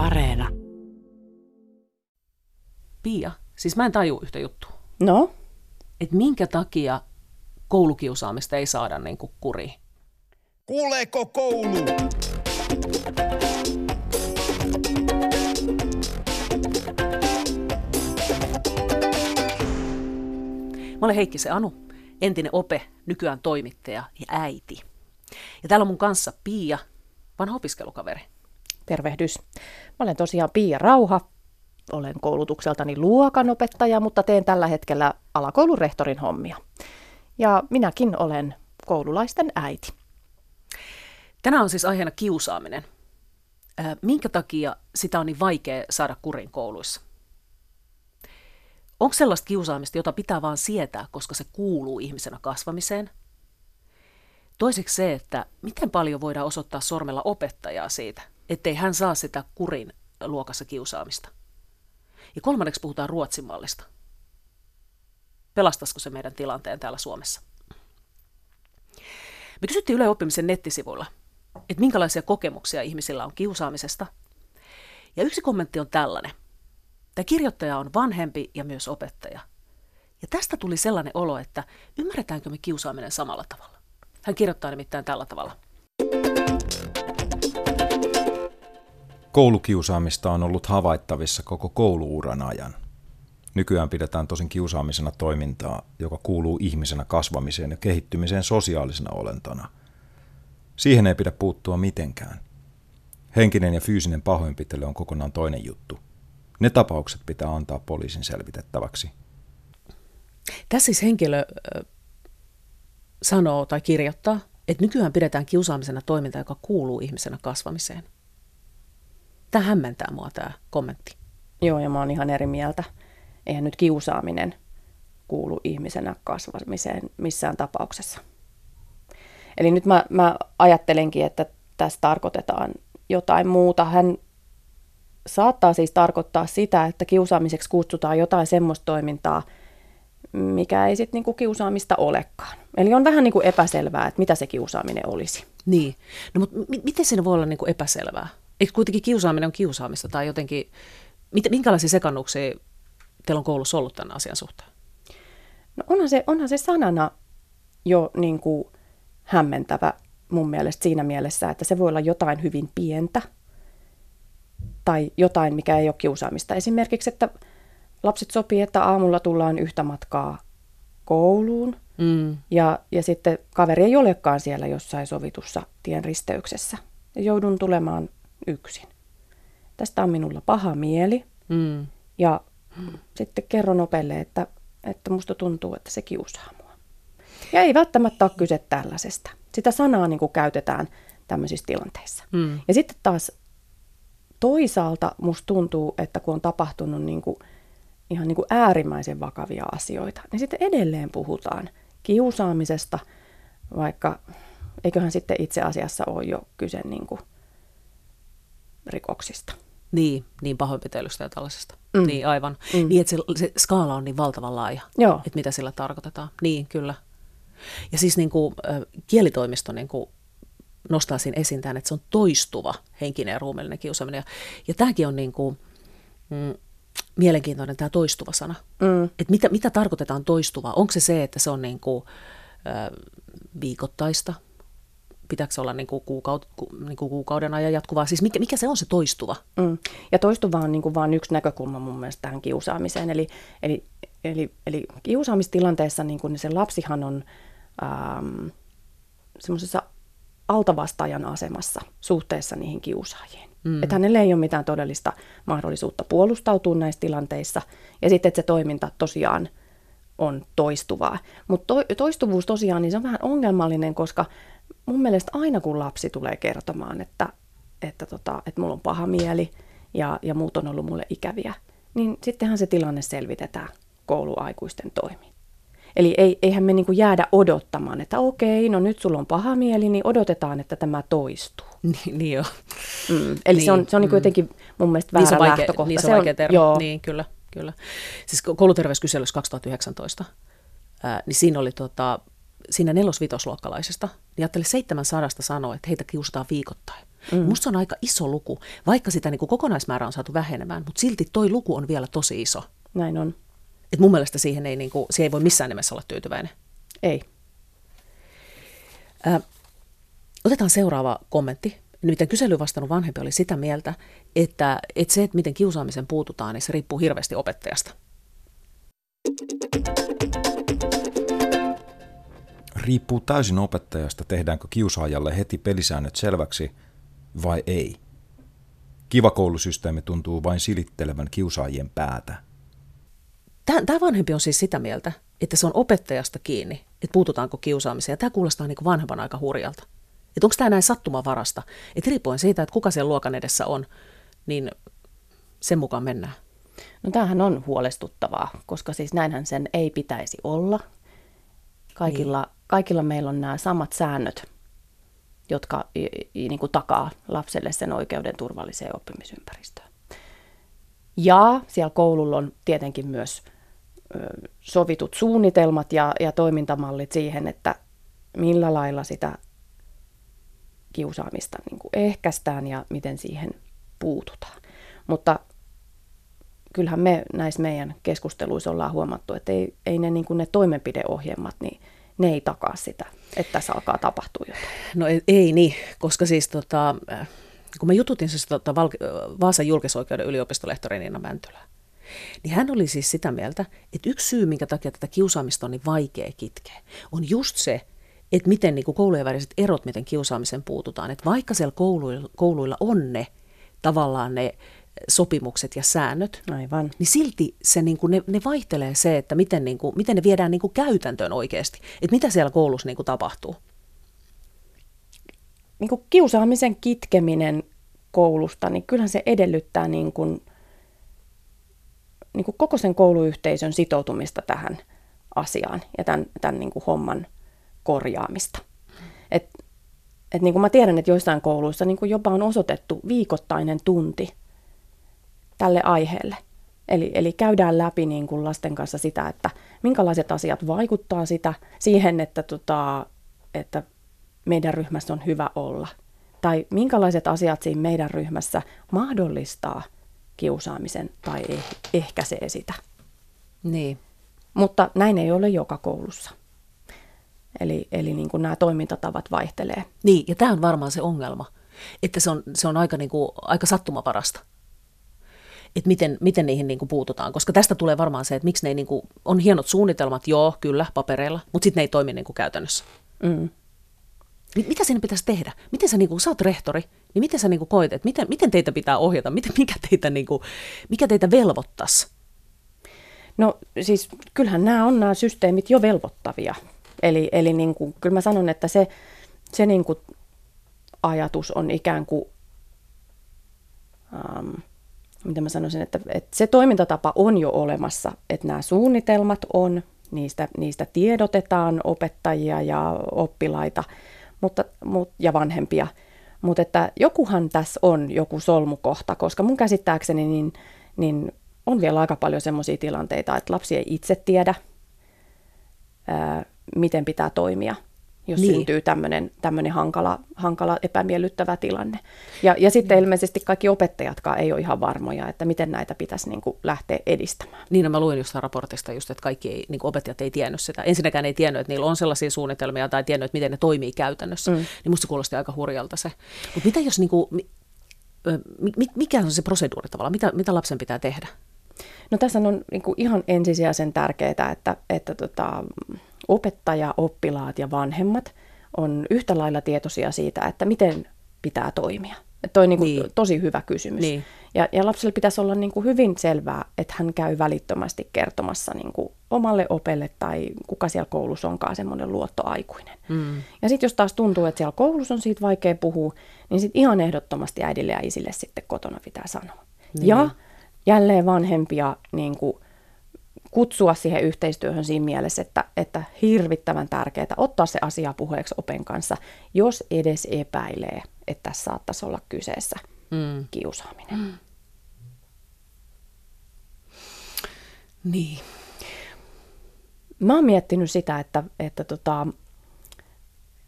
Areena. Pia, siis mä en taju yhtä juttua. No, Että minkä takia koulukiusaamista ei saada niin kuin kuriin? Kuuleeko koulu? Mä olen Heikki se Anu, entinen ope, nykyään toimittaja ja äiti. Ja täällä on mun kanssa Pia, vanha opiskelukaveri. Tervehdys. Mä olen tosiaan Pia Rauha. Olen koulutukseltani luokanopettaja, mutta teen tällä hetkellä alakoulun rehtorin hommia. Ja minäkin olen koululaisten äiti. Tänään on siis aiheena kiusaaminen. Minkä takia sitä on niin vaikea saada kurin kouluissa? Onko sellaista kiusaamista, jota pitää vaan sietää, koska se kuuluu ihmisenä kasvamiseen? Toiseksi se, että miten paljon voidaan osoittaa sormella opettajaa siitä, ettei hän saa sitä kurin luokassa kiusaamista. Ja kolmanneksi puhutaan Ruotsin mallista. Pelastaisiko se meidän tilanteen täällä Suomessa? Me kysyttiin Yle Oppimisen nettisivuilla, että minkälaisia kokemuksia ihmisillä on kiusaamisesta. Ja yksi kommentti on tällainen. Tämä kirjoittaja on vanhempi ja myös opettaja. Ja tästä tuli sellainen olo, että ymmärretäänkö me kiusaaminen samalla tavalla. Hän kirjoittaa nimittäin tällä tavalla. Koulukiusaamista on ollut havaittavissa koko kouluuran ajan. Nykyään pidetään tosin kiusaamisena toimintaa, joka kuuluu ihmisenä kasvamiseen ja kehittymiseen sosiaalisena olentona. Siihen ei pidä puuttua mitenkään. Henkinen ja fyysinen pahoinpitely on kokonaan toinen juttu. Ne tapaukset pitää antaa poliisin selvitettäväksi. Tässä siis henkilö ö, sanoo tai kirjoittaa, että nykyään pidetään kiusaamisena toiminta, joka kuuluu ihmisenä kasvamiseen. Tämä hämmentää mua tämä kommentti. Joo, ja mä oon ihan eri mieltä. Eihän nyt kiusaaminen kuulu ihmisenä kasvamiseen missään tapauksessa. Eli nyt mä, mä ajattelenkin, että tässä tarkoitetaan jotain muuta. Hän saattaa siis tarkoittaa sitä, että kiusaamiseksi kutsutaan jotain semmoista toimintaa, mikä ei sitten niinku kiusaamista olekaan. Eli on vähän niinku epäselvää, että mitä se kiusaaminen olisi. Niin. No mutta m- miten siinä voi olla niin kuin epäselvää? Eikö kuitenkin kiusaaminen on kiusaamista tai jotenkin, mit, minkälaisia sekannuksia teillä on koulussa ollut tämän asian suhteen? No onhan se, onhan se sanana jo niin kuin hämmentävä mun mielestä siinä mielessä, että se voi olla jotain hyvin pientä tai jotain, mikä ei ole kiusaamista. Esimerkiksi, että lapset sopii, että aamulla tullaan yhtä matkaa kouluun Mm. ja, ja sitten kaveri ei olekaan siellä jossain sovitussa tien risteyksessä. Ja joudun tulemaan yksin. Tästä on minulla paha mieli Mm. ja sitten kerron opelle, että, että musta tuntuu, että se kiusaa mua. Ja ei välttämättä ole kyse tällaisesta. Sitä sanaa niin kuin käytetään tämmöisissä tilanteissa. Mm. Ja sitten taas toisaalta musta tuntuu, että kun on tapahtunut niin kuin, ihan niin kuin äärimmäisen vakavia asioita, niin sitten edelleen puhutaan kiusaamisesta, vaikka eiköhän sitten itse asiassa ole jo kyse niin kuin rikoksista. Niin, niin pahoinpitelystä ja tällaisesta. Mm. Niin, aivan. Mm. Niin, että se, se skaala on niin valtavan laaja, Joo. että mitä sillä tarkoitetaan. Niin, kyllä. Ja siis niin kuin, kielitoimisto niin kuin nostaa siinä esiin tämän, että se on toistuva henkinen ja ruumiillinen kiusaaminen. Ja, ja tämäkin on niin kuin, mm, mielenkiintoinen tämä toistuva sana. Mm. Että mitä, mitä tarkoitetaan toistuva? Onko se se, että se on niin kuin, ö, viikoittaista? Pitääkö olla niin kuin kuukaut, ku, niin kuin kuukauden ajan jatkuvaa? Siis mikä, mikä se on se toistuva? Mm. Ja toistuva on niin kuin vain yksi näkökulma mun mielestä tähän kiusaamiseen. Eli, eli, eli, eli kiusaamistilanteessa niin kuin se lapsihan on ähm, semmoisessa altavastaajan asemassa suhteessa niihin kiusaajiin. Mm. Että hänellä ei ole mitään todellista mahdollisuutta puolustautua näissä tilanteissa. Ja sitten, että se toiminta tosiaan on toistuvaa. Mutta to, toistuvuus tosiaan, niin se on vähän ongelmallinen, koska mun mielestä aina kun lapsi tulee kertomaan, että, että, tota, että mulla on paha mieli ja, ja muut on ollut mulle ikäviä, niin sittenhän se tilanne selvitetään kouluaikuisten toimin. Eli ei, eihän me niinku jäädä odottamaan, että okei, no nyt sulla on paha mieli, niin odotetaan, että tämä toistuu. Niin, niin joo. Mm. Eli niin, se on, se on niinku mm. jotenkin mun mielestä Niin väärä vaikea, lähtökohta. niin se on vaikea termi. Joo, Niin, kyllä, kyllä. Siis kouluterveyskyselyssä 2019, ää, niin siinä oli tota, siinä nelos-vitosluokkalaisista, niin ajatteli 700 sanoa, että heitä kiusataan viikoittain. Mm. Musta on aika iso luku, vaikka sitä niin kuin kokonaismäärä on saatu vähenemään, mutta silti toi luku on vielä tosi iso. Näin on. Et mun mielestä siihen ei, niin kuin, siihen ei voi missään nimessä olla tyytyväinen. Ei. Ö, otetaan seuraava kommentti. Nimittäin kysely vastannut vanhempi oli sitä mieltä, että, että se, että miten kiusaamisen puututaan, niin se riippuu hirveästi opettajasta. Riippuu täysin opettajasta, tehdäänkö kiusaajalle heti pelisäännöt selväksi vai ei. Kiva koulusysteemi tuntuu vain silittelevän kiusaajien päätä. Tämä vanhempi on siis sitä mieltä, että se on opettajasta kiinni, että puututaanko kiusaamiseen. Tämä kuulostaa niin vanhempan aika hurjalta. Että onko tämä näin sattumavarasta, että riippuen siitä, että kuka siellä luokan edessä on, niin sen mukaan mennään. No tämähän on huolestuttavaa, koska siis näinhän sen ei pitäisi olla. Kaikilla, niin. Kaikilla meillä on nämä samat säännöt, jotka niin kuin takaa lapselle sen oikeuden turvalliseen oppimisympäristöön. Ja siellä koululla on tietenkin myös sovitut suunnitelmat ja, ja toimintamallit siihen, että millä lailla sitä kiusaamista niin kuin ehkäistään ja miten siihen puututaan. Mutta kyllähän me näissä meidän keskusteluissa ollaan huomattu, että ei, ei ne, niin kuin ne toimenpideohjelmat, niin ne ei takaa sitä, että tässä alkaa tapahtua jotain. No ei, ei niin, koska siis tota, kun mä jututin siis tota Val- Vaasan julkisoikeuden yliopistolehtori Niina Mäntylä, niin hän oli siis sitä mieltä, että yksi syy, minkä takia tätä kiusaamista on niin vaikea kitkeä, on just se, että miten niin kuin koulujen väliset erot, miten kiusaamisen puututaan. Että vaikka siellä kouluilla, kouluilla on ne tavallaan ne sopimukset ja säännöt, Aivan. niin silti se, niin kuin, ne, ne vaihtelee se, että miten, niin kuin, miten ne viedään niin kuin käytäntöön oikeasti. Että mitä siellä koulussa niin kuin tapahtuu. Niin kuin kiusaamisen kitkeminen koulusta, niin kyllähän se edellyttää niin kuin, niin kuin koko sen kouluyhteisön sitoutumista tähän asiaan ja tämän, tämän niin kuin homman korjaamista. Et, et niin kuin mä tiedän, että joissain kouluissa niin kuin jopa on osoitettu viikoittainen tunti tälle aiheelle. Eli, eli käydään läpi niin kuin lasten kanssa sitä, että minkälaiset asiat vaikuttaa sitä siihen, että, tota, että meidän ryhmässä on hyvä olla. Tai minkälaiset asiat siinä meidän ryhmässä mahdollistaa kiusaamisen tai eh, ehkäisee sitä. Niin. Mutta näin ei ole joka koulussa. Eli, eli niin kuin nämä toimintatavat vaihtelee. Niin, ja tämä on varmaan se ongelma, että se on, se on aika, niin kuin, aika sattumaparasta. Että miten, miten niihin niin kuin puututaan, koska tästä tulee varmaan se, että miksi ne ei, niin kuin, on hienot suunnitelmat, joo, kyllä, papereilla, mutta sitten ne ei toimi niin kuin käytännössä. Mm. Mitä siinä pitäisi tehdä? Miten sä, niin kuin, sä oot rehtori, niin miten sä niin kuin koet, että miten, miten teitä pitää ohjata, miten, mikä, teitä, niin kuin, mikä teitä velvoittaisi? No siis kyllähän nämä on nämä systeemit jo velvoittavia. Eli, eli niin kuin, kyllä mä sanon, että se, se niin kuin ajatus on ikään kuin, ähm, mitä mä sanoisin, että, että se toimintatapa on jo olemassa, että nämä suunnitelmat on, niistä, niistä tiedotetaan opettajia ja oppilaita mutta, mut, ja vanhempia, mutta että jokuhan tässä on joku solmukohta, koska mun käsittääkseni niin, niin on vielä aika paljon sellaisia tilanteita, että lapsi ei itse tiedä, ää, miten pitää toimia, jos niin. syntyy tämmöinen hankala, hankala, epämiellyttävä tilanne. Ja, ja sitten niin. ilmeisesti kaikki opettajatkaan ei ole ihan varmoja, että miten näitä pitäisi niin kuin lähteä edistämään. Niin, no mä luin just raportista just, että kaikki ei, niin opettajat ei tiennyt sitä. Ensinnäkään ei tiennyt, että niillä on sellaisia suunnitelmia tai tiennyt, että miten ne toimii käytännössä. Mm. Niin musta kuulosti aika hurjalta se. Mutta mitä jos, niin kuin, mikä on se proseduuri tavallaan? Mitä, mitä lapsen pitää tehdä? No tässä on niin kuin ihan ensisijaisen tärkeää, että, että tota, opettaja, oppilaat ja vanhemmat on yhtä lailla tietoisia siitä, että miten pitää toimia. Tuo on niin niin. tosi hyvä kysymys. Niin. Ja, ja lapselle pitäisi olla niin kuin hyvin selvää, että hän käy välittömästi kertomassa niin kuin omalle opelle tai kuka siellä koulussa onkaan semmoinen luottoaikuinen. Mm. Ja sitten jos taas tuntuu, että siellä koulussa on siitä vaikea puhua, niin sitten ihan ehdottomasti äidille ja isille sitten kotona pitää sanoa. Niin. Ja jälleen vanhempia niin kuin kutsua siihen yhteistyöhön siinä mielessä, että, että hirvittävän tärkeää ottaa se asia puheeksi open kanssa, jos edes epäilee, että tässä saattaisi olla kyseessä mm. kiusaaminen. Mm. Niin. Mä oon miettinyt sitä, että, että tota,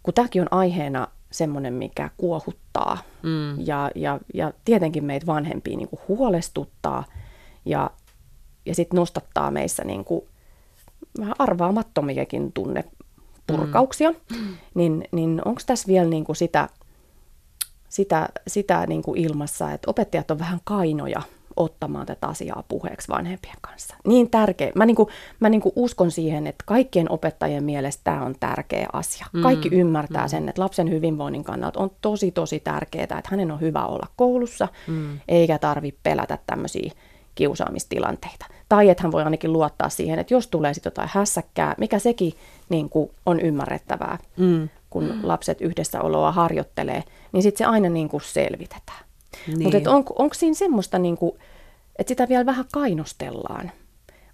kun tämäkin on aiheena semmoinen, mikä kuohuttaa. Mm. Ja, ja, ja tietenkin meitä vanhempia niin huolestuttaa ja, ja sitten nostattaa meissä niin kuin vähän arvaamattomiakin tunnepurkauksia. Mm. Niin, niin onko tässä vielä niin kuin sitä, sitä, sitä niin kuin ilmassa, että opettajat on vähän kainoja ottamaan tätä asiaa puheeksi vanhempien kanssa. Niin tärkeä. Mä, niinku, mä niinku uskon siihen, että kaikkien opettajien mielestä tämä on tärkeä asia. Mm. Kaikki ymmärtää mm. sen, että lapsen hyvinvoinnin kannalta on tosi tosi tärkeää, että hänen on hyvä olla koulussa, mm. eikä tarvitse pelätä tämmöisiä kiusaamistilanteita. Tai että hän voi ainakin luottaa siihen, että jos tulee sitten jotain hässäkkää, mikä sekin niin kuin on ymmärrettävää, mm. kun mm. lapset yhdessäoloa harjoittelee, niin sitten se aina niin kuin selvitetään. Niin. Mutta on, onko siinä semmoista, niin kuin, että sitä vielä vähän kainostellaan?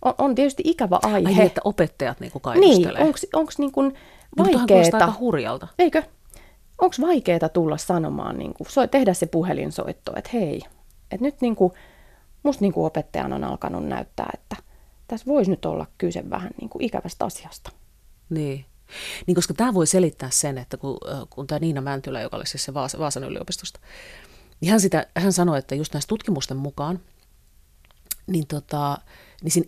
On, on tietysti ikävä aihe. Ai niin, että opettajat niin kainostelee. Niin, onko niin kuin vaikeeta? aika hurjalta. Eikö? Onko vaikeaa tulla sanomaan, niin kuin, tehdä se puhelinsoitto, että hei, että nyt niin kuin, musta niin kuin opettajan on alkanut näyttää, että tässä voisi nyt olla kyse vähän niin kuin ikävästä asiasta. Niin. Niin, koska tämä voi selittää sen, että kun, kun tämä Niina Mäntylä, joka oli siis se Vaas, Vaasan yliopistosta, niin hän, sitä, hän sanoi, että just näistä tutkimusten mukaan, niin, tota, niin siinä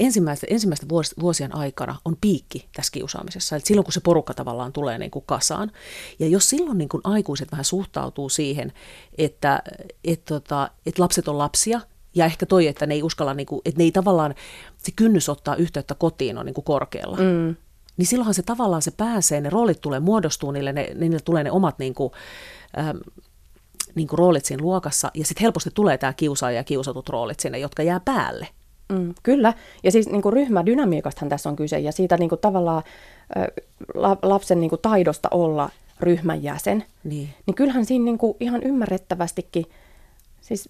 ensimmäisten vuos, vuosien aikana on piikki tässä kiusaamisessa. Eli silloin, kun se porukka tavallaan tulee niin kuin kasaan. Ja jos silloin niin kuin aikuiset vähän suhtautuu siihen, että et, tota, et lapset on lapsia, ja ehkä toi, että ne ei uskalla, niin kuin, että ne ei tavallaan, se kynnys ottaa yhteyttä kotiin on niin kuin korkealla. Mm. Niin silloinhan se tavallaan se pääsee, ne roolit tulee muodostuu, niille, ne, niille tulee ne omat niin kuin, ähm, niin kuin roolit siinä luokassa, ja sitten helposti tulee tämä kiusaaja ja kiusatut roolit sinne, jotka jää päälle. Mm, kyllä, ja siis niin kuin ryhmädynamiikastahan tässä on kyse, ja siitä niin kuin tavallaan ä, lapsen niin kuin taidosta olla ryhmän jäsen. Niin. niin kyllähän siinä niin kuin ihan ymmärrettävästikin, siis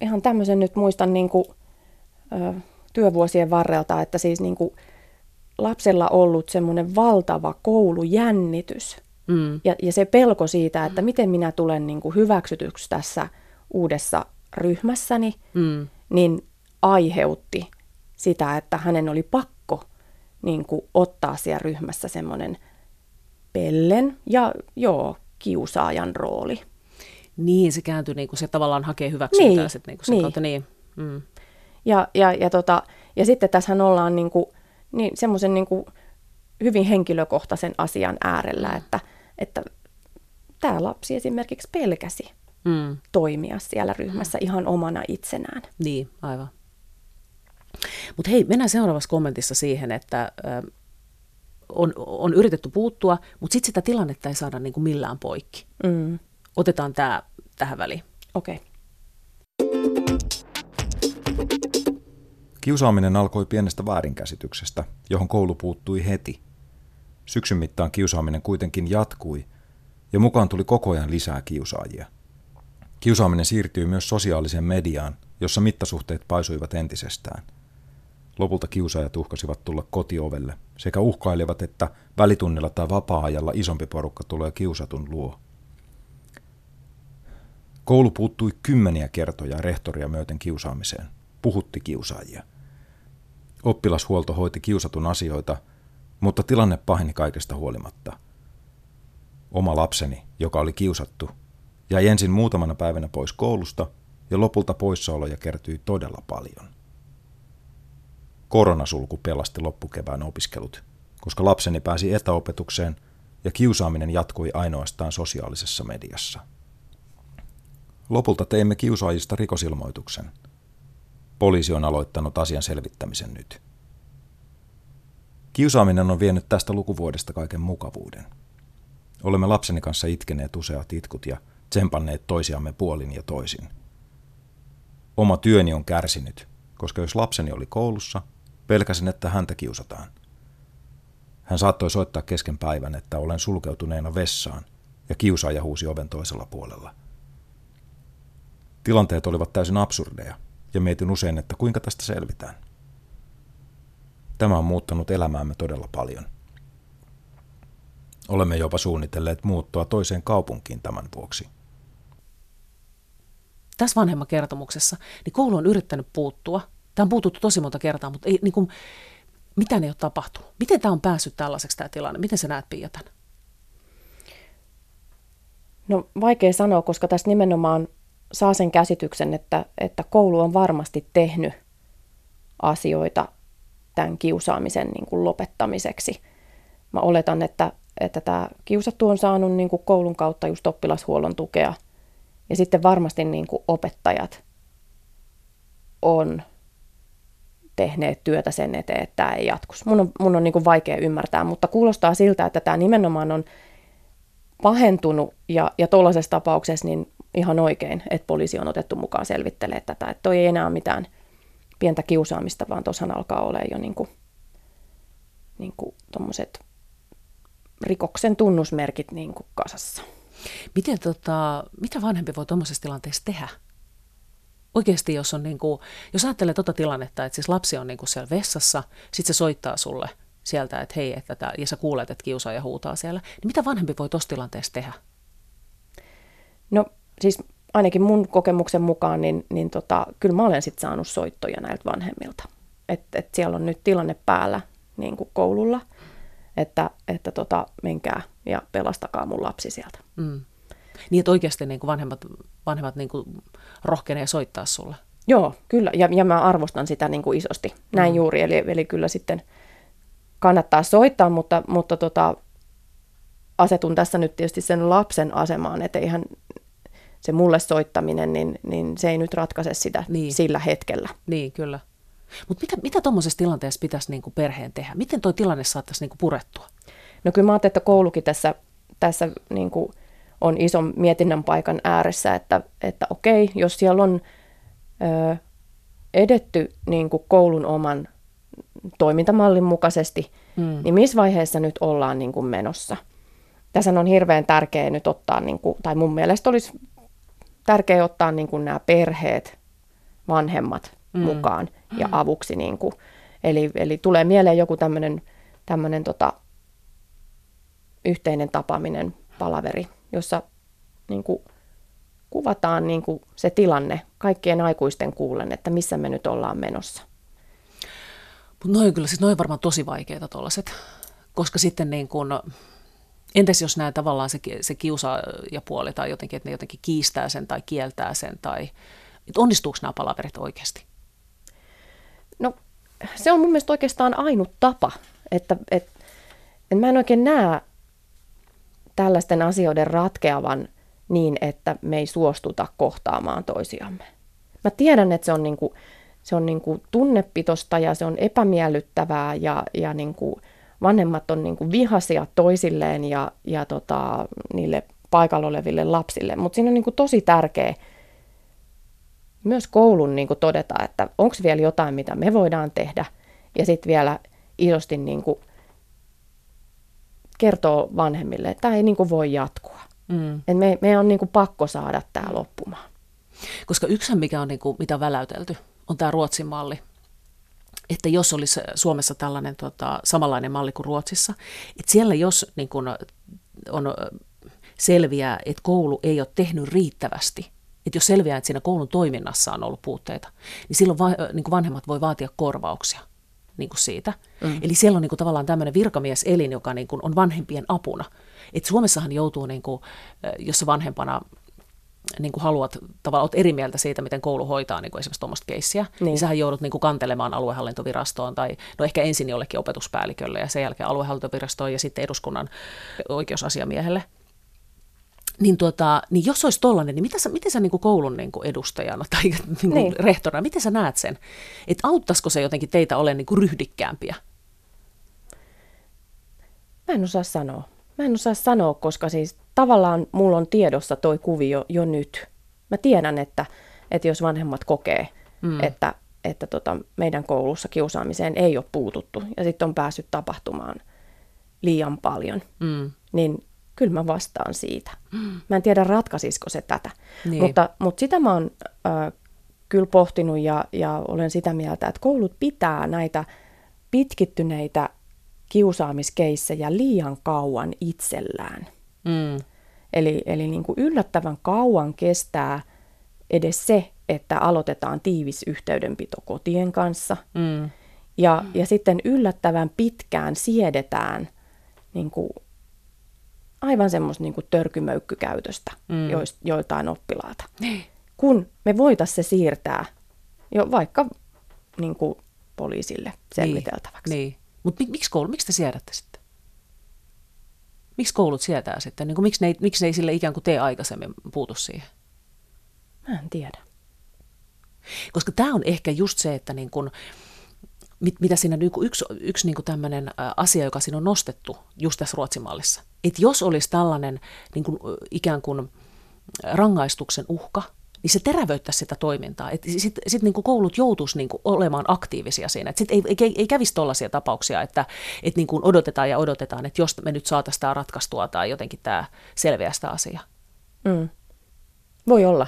ihan tämmöisen nyt muistan niin kuin, ä, työvuosien varrelta, että siis niin kuin lapsella ollut semmoinen valtava koulujännitys – Mm. Ja, ja se pelko siitä, että miten minä tulen niin kuin hyväksytyksi tässä uudessa ryhmässäni, mm. niin aiheutti sitä, että hänen oli pakko niin kuin ottaa siellä ryhmässä semmoinen pellen ja joo, kiusaajan rooli. Niin, se kääntyy niin kuin se tavallaan hakee hyväksyntää niin, sit niin kuin sen niin. kautta. Niin. Mm. Ja, ja, ja, tota, ja sitten tässä ollaan niin kuin, niin semmoisen niin kuin hyvin henkilökohtaisen asian äärellä, että – että tämä lapsi esimerkiksi pelkäsi mm. toimia siellä ryhmässä mm. ihan omana itsenään. Niin, aivan. Mutta hei, mennään seuraavassa kommentissa siihen, että ö, on, on yritetty puuttua, mutta sitten sitä tilannetta ei saada niin kuin millään poikki. Mm. Otetaan tämä tähän väliin. Okei. Okay. Kiusaaminen alkoi pienestä väärinkäsityksestä, johon koulu puuttui heti – Syksyn mittaan kiusaaminen kuitenkin jatkui, ja mukaan tuli koko ajan lisää kiusaajia. Kiusaaminen siirtyi myös sosiaaliseen mediaan, jossa mittasuhteet paisuivat entisestään. Lopulta kiusaajat uhkasivat tulla kotiovelle sekä uhkailivat, että välitunnilla tai vapaa-ajalla isompi porukka tulee kiusatun luo. Koulu puuttui kymmeniä kertoja rehtoria myöten kiusaamiseen, puhutti kiusaajia. Oppilashuolto hoiti kiusatun asioita – mutta tilanne paheni kaikesta huolimatta. Oma lapseni, joka oli kiusattu, jäi ensin muutamana päivänä pois koulusta ja lopulta poissaoloja kertyi todella paljon. Koronasulku pelasti loppukevään opiskelut, koska lapseni pääsi etäopetukseen ja kiusaaminen jatkui ainoastaan sosiaalisessa mediassa. Lopulta teimme kiusaajista rikosilmoituksen. Poliisi on aloittanut asian selvittämisen nyt. Kiusaaminen on vienyt tästä lukuvuodesta kaiken mukavuuden. Olemme lapseni kanssa itkeneet useat itkut ja tsempanneet toisiamme puolin ja toisin. Oma työni on kärsinyt, koska jos lapseni oli koulussa, pelkäsin, että häntä kiusataan. Hän saattoi soittaa kesken päivän, että olen sulkeutuneena vessaan, ja kiusaaja huusi oven toisella puolella. Tilanteet olivat täysin absurdeja, ja mietin usein, että kuinka tästä selvitään. Tämä on muuttanut elämäämme todella paljon. Olemme jopa suunnitelleet muuttua toiseen kaupunkiin tämän vuoksi. Tässä vanhemman kertomuksessa niin koulu on yrittänyt puuttua. Tämä on puututtu tosi monta kertaa, mutta ei, niin kuin, mitä ei ole tapahtunut? Miten tämä on päässyt tällaiseksi tämä tilanne? Miten sä näet Pia tämän? No vaikea sanoa, koska tässä nimenomaan saa sen käsityksen, että, että koulu on varmasti tehnyt asioita tämän kiusaamisen niin kuin lopettamiseksi. Mä oletan, että, että tämä kiusattu on saanut niin kuin koulun kautta just oppilashuollon tukea. Ja sitten varmasti niin kuin opettajat on tehneet työtä sen eteen, että tämä ei jatkuisi. Mun on, mun on niin kuin vaikea ymmärtää, mutta kuulostaa siltä, että tämä nimenomaan on pahentunut ja, ja tuollaisessa tapauksessa niin ihan oikein, että poliisi on otettu mukaan selvittelemään tätä, että toi ei enää mitään pientä kiusaamista, vaan tuossahan alkaa olla jo niin kuin, niin kuin rikoksen tunnusmerkit niin kuin kasassa. Miten, tota, mitä vanhempi voi tuommoisessa tilanteessa tehdä? Oikeasti, jos, on niin kuin, jos ajattelee tuota tilannetta, että siis lapsi on niin kuin siellä vessassa, sitten se soittaa sulle sieltä, että hei, että tää, ja sä kuulet, että kiusaaja huutaa siellä, niin mitä vanhempi voi tuossa tilanteessa tehdä? No siis ainakin mun kokemuksen mukaan, niin, niin tota, kyllä mä olen sitten saanut soittoja näiltä vanhemmilta. Että et siellä on nyt tilanne päällä niin kuin koululla, että, että tota, menkää ja pelastakaa mun lapsi sieltä. Mm. Niin, että oikeasti niin kuin vanhemmat, vanhemmat niin kuin rohkenee soittaa sulle. Joo, kyllä. Ja, ja mä arvostan sitä niin kuin isosti. Näin mm. juuri. Eli, eli kyllä sitten kannattaa soittaa, mutta, mutta tota, asetun tässä nyt tietysti sen lapsen asemaan, että eihän se mulle soittaminen, niin, niin se ei nyt ratkaise sitä niin. sillä hetkellä. Niin, kyllä. Mutta mitä, mitä tuommoisessa tilanteessa pitäisi niinku perheen tehdä? Miten tuo tilanne saattaisi niinku purettua? No kyllä mä ajattelin, että koulukin tässä, tässä niinku on ison mietinnän paikan ääressä, että, että okei, jos siellä on ö, edetty niinku koulun oman toimintamallin mukaisesti, mm. niin missä vaiheessa nyt ollaan niin kuin menossa? Tässä on hirveän tärkeää nyt ottaa, niin kuin, tai mun mielestä olisi tärkeää ottaa niin kuin nämä perheet, vanhemmat mm. mukaan ja avuksi. Niin kuin. Eli, eli tulee mieleen joku tämmöinen tota, yhteinen tapaaminen, palaveri, jossa niin kuin, kuvataan niin kuin se tilanne kaikkien aikuisten kuulen, että missä me nyt ollaan menossa. Mutta noin kyllä, siis noin varmaan tosi vaikeita tuollaiset, koska sitten niin kun, entäs jos näin tavallaan se, se ja puoli tai jotenkin, että ne jotenkin kiistää sen tai kieltää sen tai että onnistuuko nämä palaverit oikeasti? No se on mun mielestä oikeastaan ainut tapa, että, että, että mä en oikein näe tällaisten asioiden ratkeavan niin, että me ei suostuta kohtaamaan toisiamme. Mä tiedän, että se on niin kuin, se on niin kuin tunnepitosta ja se on epämiellyttävää ja, ja niin kuin vanhemmat on niin kuin vihaisia toisilleen ja, ja tota, niille paikalla oleville lapsille. Mutta siinä on niin kuin tosi tärkeä myös koulun niin kuin todeta, että onko vielä jotain, mitä me voidaan tehdä ja sitten vielä isosti niin kuin kertoo vanhemmille, että tämä ei niin kuin voi jatkua. Mm. Et me, me on niin kuin pakko saada tämä loppumaan. Koska yksi, mikä on niin kuin, mitä väläytelty, on tämä Ruotsin malli. Että jos olisi Suomessa tällainen tota, samanlainen malli kuin Ruotsissa, että siellä jos niin kun, on selviää, että koulu ei ole tehnyt riittävästi, että jos selviää, että siinä koulun toiminnassa on ollut puutteita, niin silloin va, niin kuin vanhemmat voi vaatia korvauksia niin kuin siitä. Mm. Eli siellä on niin kuin, tavallaan tämmöinen virkamieselin, joka niin kuin, on vanhempien apuna. Et Suomessahan joutuu, niin kuin, jos vanhempana niin kuin haluat, tavallaan olet eri mieltä siitä, miten koulu hoitaa niin kuin esimerkiksi tuommoista keissiä, niin. niin sähän joudut niin kuin kantelemaan aluehallintovirastoon tai no ehkä ensin jollekin opetuspäällikölle ja sen jälkeen aluehallintovirastoon ja sitten eduskunnan oikeusasiamiehelle. Niin, tuota, niin jos olisi tollainen, niin mitä sä, miten sä niin kuin koulun niin kuin edustajana tai niin kuin niin. rehtorina, miten sä näet sen? Että auttaisiko se jotenkin teitä olemaan niin kuin ryhdikkäämpiä? Mä en osaa sanoa. Mä en osaa sanoa, koska siis tavallaan mulla on tiedossa toi kuvio jo nyt. Mä tiedän, että, että jos vanhemmat kokee, mm. että, että tota, meidän koulussa kiusaamiseen ei ole puututtu ja sitten on päässyt tapahtumaan liian paljon, mm. niin kyllä mä vastaan siitä. Mm. Mä en tiedä, ratkaisisiko se tätä. Niin. Mutta, mutta sitä mä oon äh, kyllä pohtinut ja, ja olen sitä mieltä, että koulut pitää näitä pitkittyneitä kiusaamiskeissejä liian kauan itsellään. Mm. Eli, eli niin kuin yllättävän kauan kestää edes se, että aloitetaan tiivis yhteydenpito kotien kanssa. Mm. Ja, ja sitten yllättävän pitkään siedetään niin kuin aivan semmoista niin törkymöykkykäytöstä Mm. joist, joiltain oppilaata. Niin. Kun me voitaisiin se siirtää jo vaikka niin kuin poliisille selviteltäväksi. Niin. Mutta mik, miksi, koulu, miksi te siedätte sitten? Miksi koulut sietää sitten? Niin kuin, miksi, ne ei, miksi ne ei sille ikään kuin tee aikaisemmin puutu siihen? Mä en tiedä. Koska tämä on ehkä just se, että niin kun, mit, mitä siinä niin kun yksi, yksi niin tämmöinen asia, joka siinä on nostettu just tässä Ruotsin mallissa. Että jos olisi tällainen niin kun, ikään kuin rangaistuksen uhka, niin se terävöittäisi sitä toimintaa. Että sitten sit niin koulut joutuisi niin olemaan aktiivisia siinä. Sitten ei, ei, ei kävisi tällaisia tapauksia, että et niin odotetaan ja odotetaan, että jos me nyt saataisiin tämä ratkaistua tai jotenkin tämä selviää sitä asiaa. Mm. Voi olla.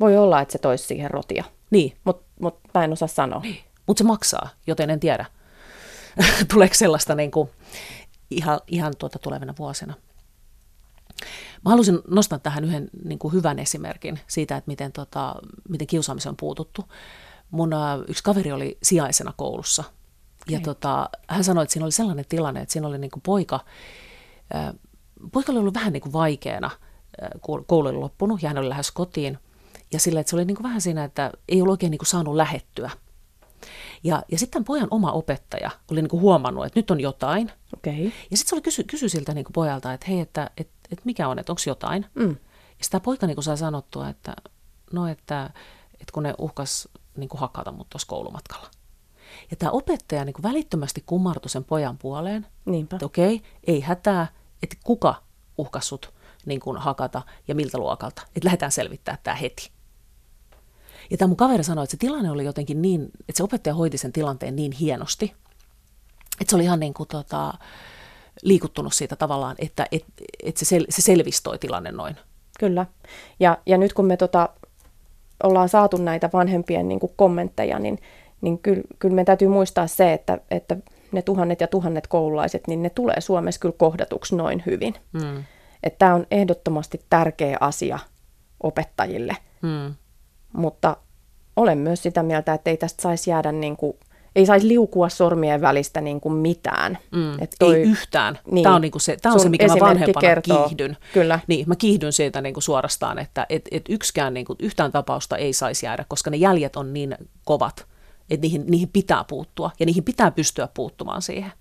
Voi olla, että se toisi siihen rotia, Niin, mutta mut mä en osaa sanoa. mutta se maksaa, joten en tiedä, tuleeko sellaista niin kuin ihan, ihan tuota tulevina vuosina. Mä halusin nostaa tähän yhden niin kuin hyvän esimerkin siitä, että miten, tota, miten kiusaamiseen on puututtu. Mun ä, yksi kaveri oli sijaisena koulussa. Ja Okei. tota, hän sanoi, että siinä oli sellainen tilanne, että siinä oli niin kuin poika, ä, poika oli ollut vähän niin kuin vaikeana, ä, kun koulu oli loppunut ja hän oli lähes kotiin. Ja sillä, että se oli niin kuin vähän siinä, että ei ollut oikein niin kuin saanut lähettyä. Ja, ja sitten pojan oma opettaja oli niin kuin huomannut, että nyt on jotain. Okei. Okay. Ja sitten se oli kysy, kysy siltä niin kuin pojalta, että hei, että et, et mikä on, että onko jotain. Mm. Ja sitä poika niin sai sanottua, että no, että, että kun ne uhkas niin kuin hakata mut tuossa koulumatkalla. Ja tämä opettaja niin kuin välittömästi kummartui sen pojan puoleen, Niinpä. että okei, ei hätää, että kuka uhkas sut niin kuin hakata ja miltä luokalta. Että lähdetään selvittää tämä heti. Ja tämä mun kaveri sanoi, että se tilanne oli jotenkin niin, että se opettaja hoiti sen tilanteen niin hienosti, että se oli ihan niin kuin tota, liikuttunut siitä tavallaan, että et, et se, sel, se selvisi toi tilanne noin. Kyllä. Ja, ja nyt kun me tota, ollaan saatu näitä vanhempien niin kuin kommentteja, niin, niin kyllä, kyllä meidän täytyy muistaa se, että, että ne tuhannet ja tuhannet koululaiset, niin ne tulee Suomessa kyllä kohdatuksi noin hyvin. Mm. Että tämä on ehdottomasti tärkeä asia opettajille, Mm. mutta olen myös sitä mieltä, että ei tästä saisi jäädä niin kuin, ei saisi liukua sormien välistä niin kuin mitään. Mm. Et Ei yhtään. Niin. Tämä on, niinku se, tämä on se, mikä mä vanhempana kertoo. kiihdyn. Kyllä. Niin, mä kiihdyn siitä niinku suorastaan, että et, et yksikään niinku, yhtään tapausta ei saisi jäädä, koska ne jäljet on niin kovat, että niihin, niihin pitää puuttua ja niihin pitää pystyä puuttumaan siihen.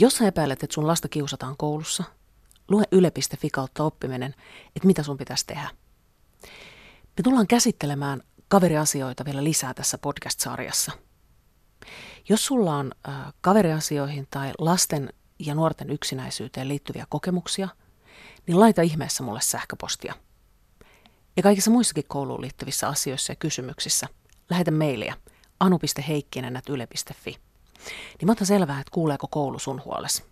Jos sä epäilet, että sun lasta kiusataan koulussa, lue yle.fi kautta oppiminen, että mitä sun pitäisi tehdä. Me tullaan käsittelemään kaveriasioita vielä lisää tässä podcast-sarjassa. Jos sulla on äh, kaveriasioihin tai lasten ja nuorten yksinäisyyteen liittyviä kokemuksia, niin laita ihmeessä mulle sähköpostia. Ja kaikissa muissakin kouluun liittyvissä asioissa ja kysymyksissä lähetä mailia anu.heikkinen.yle.fi. Niin mä otan selvää, että kuuleeko koulu sun huolesi.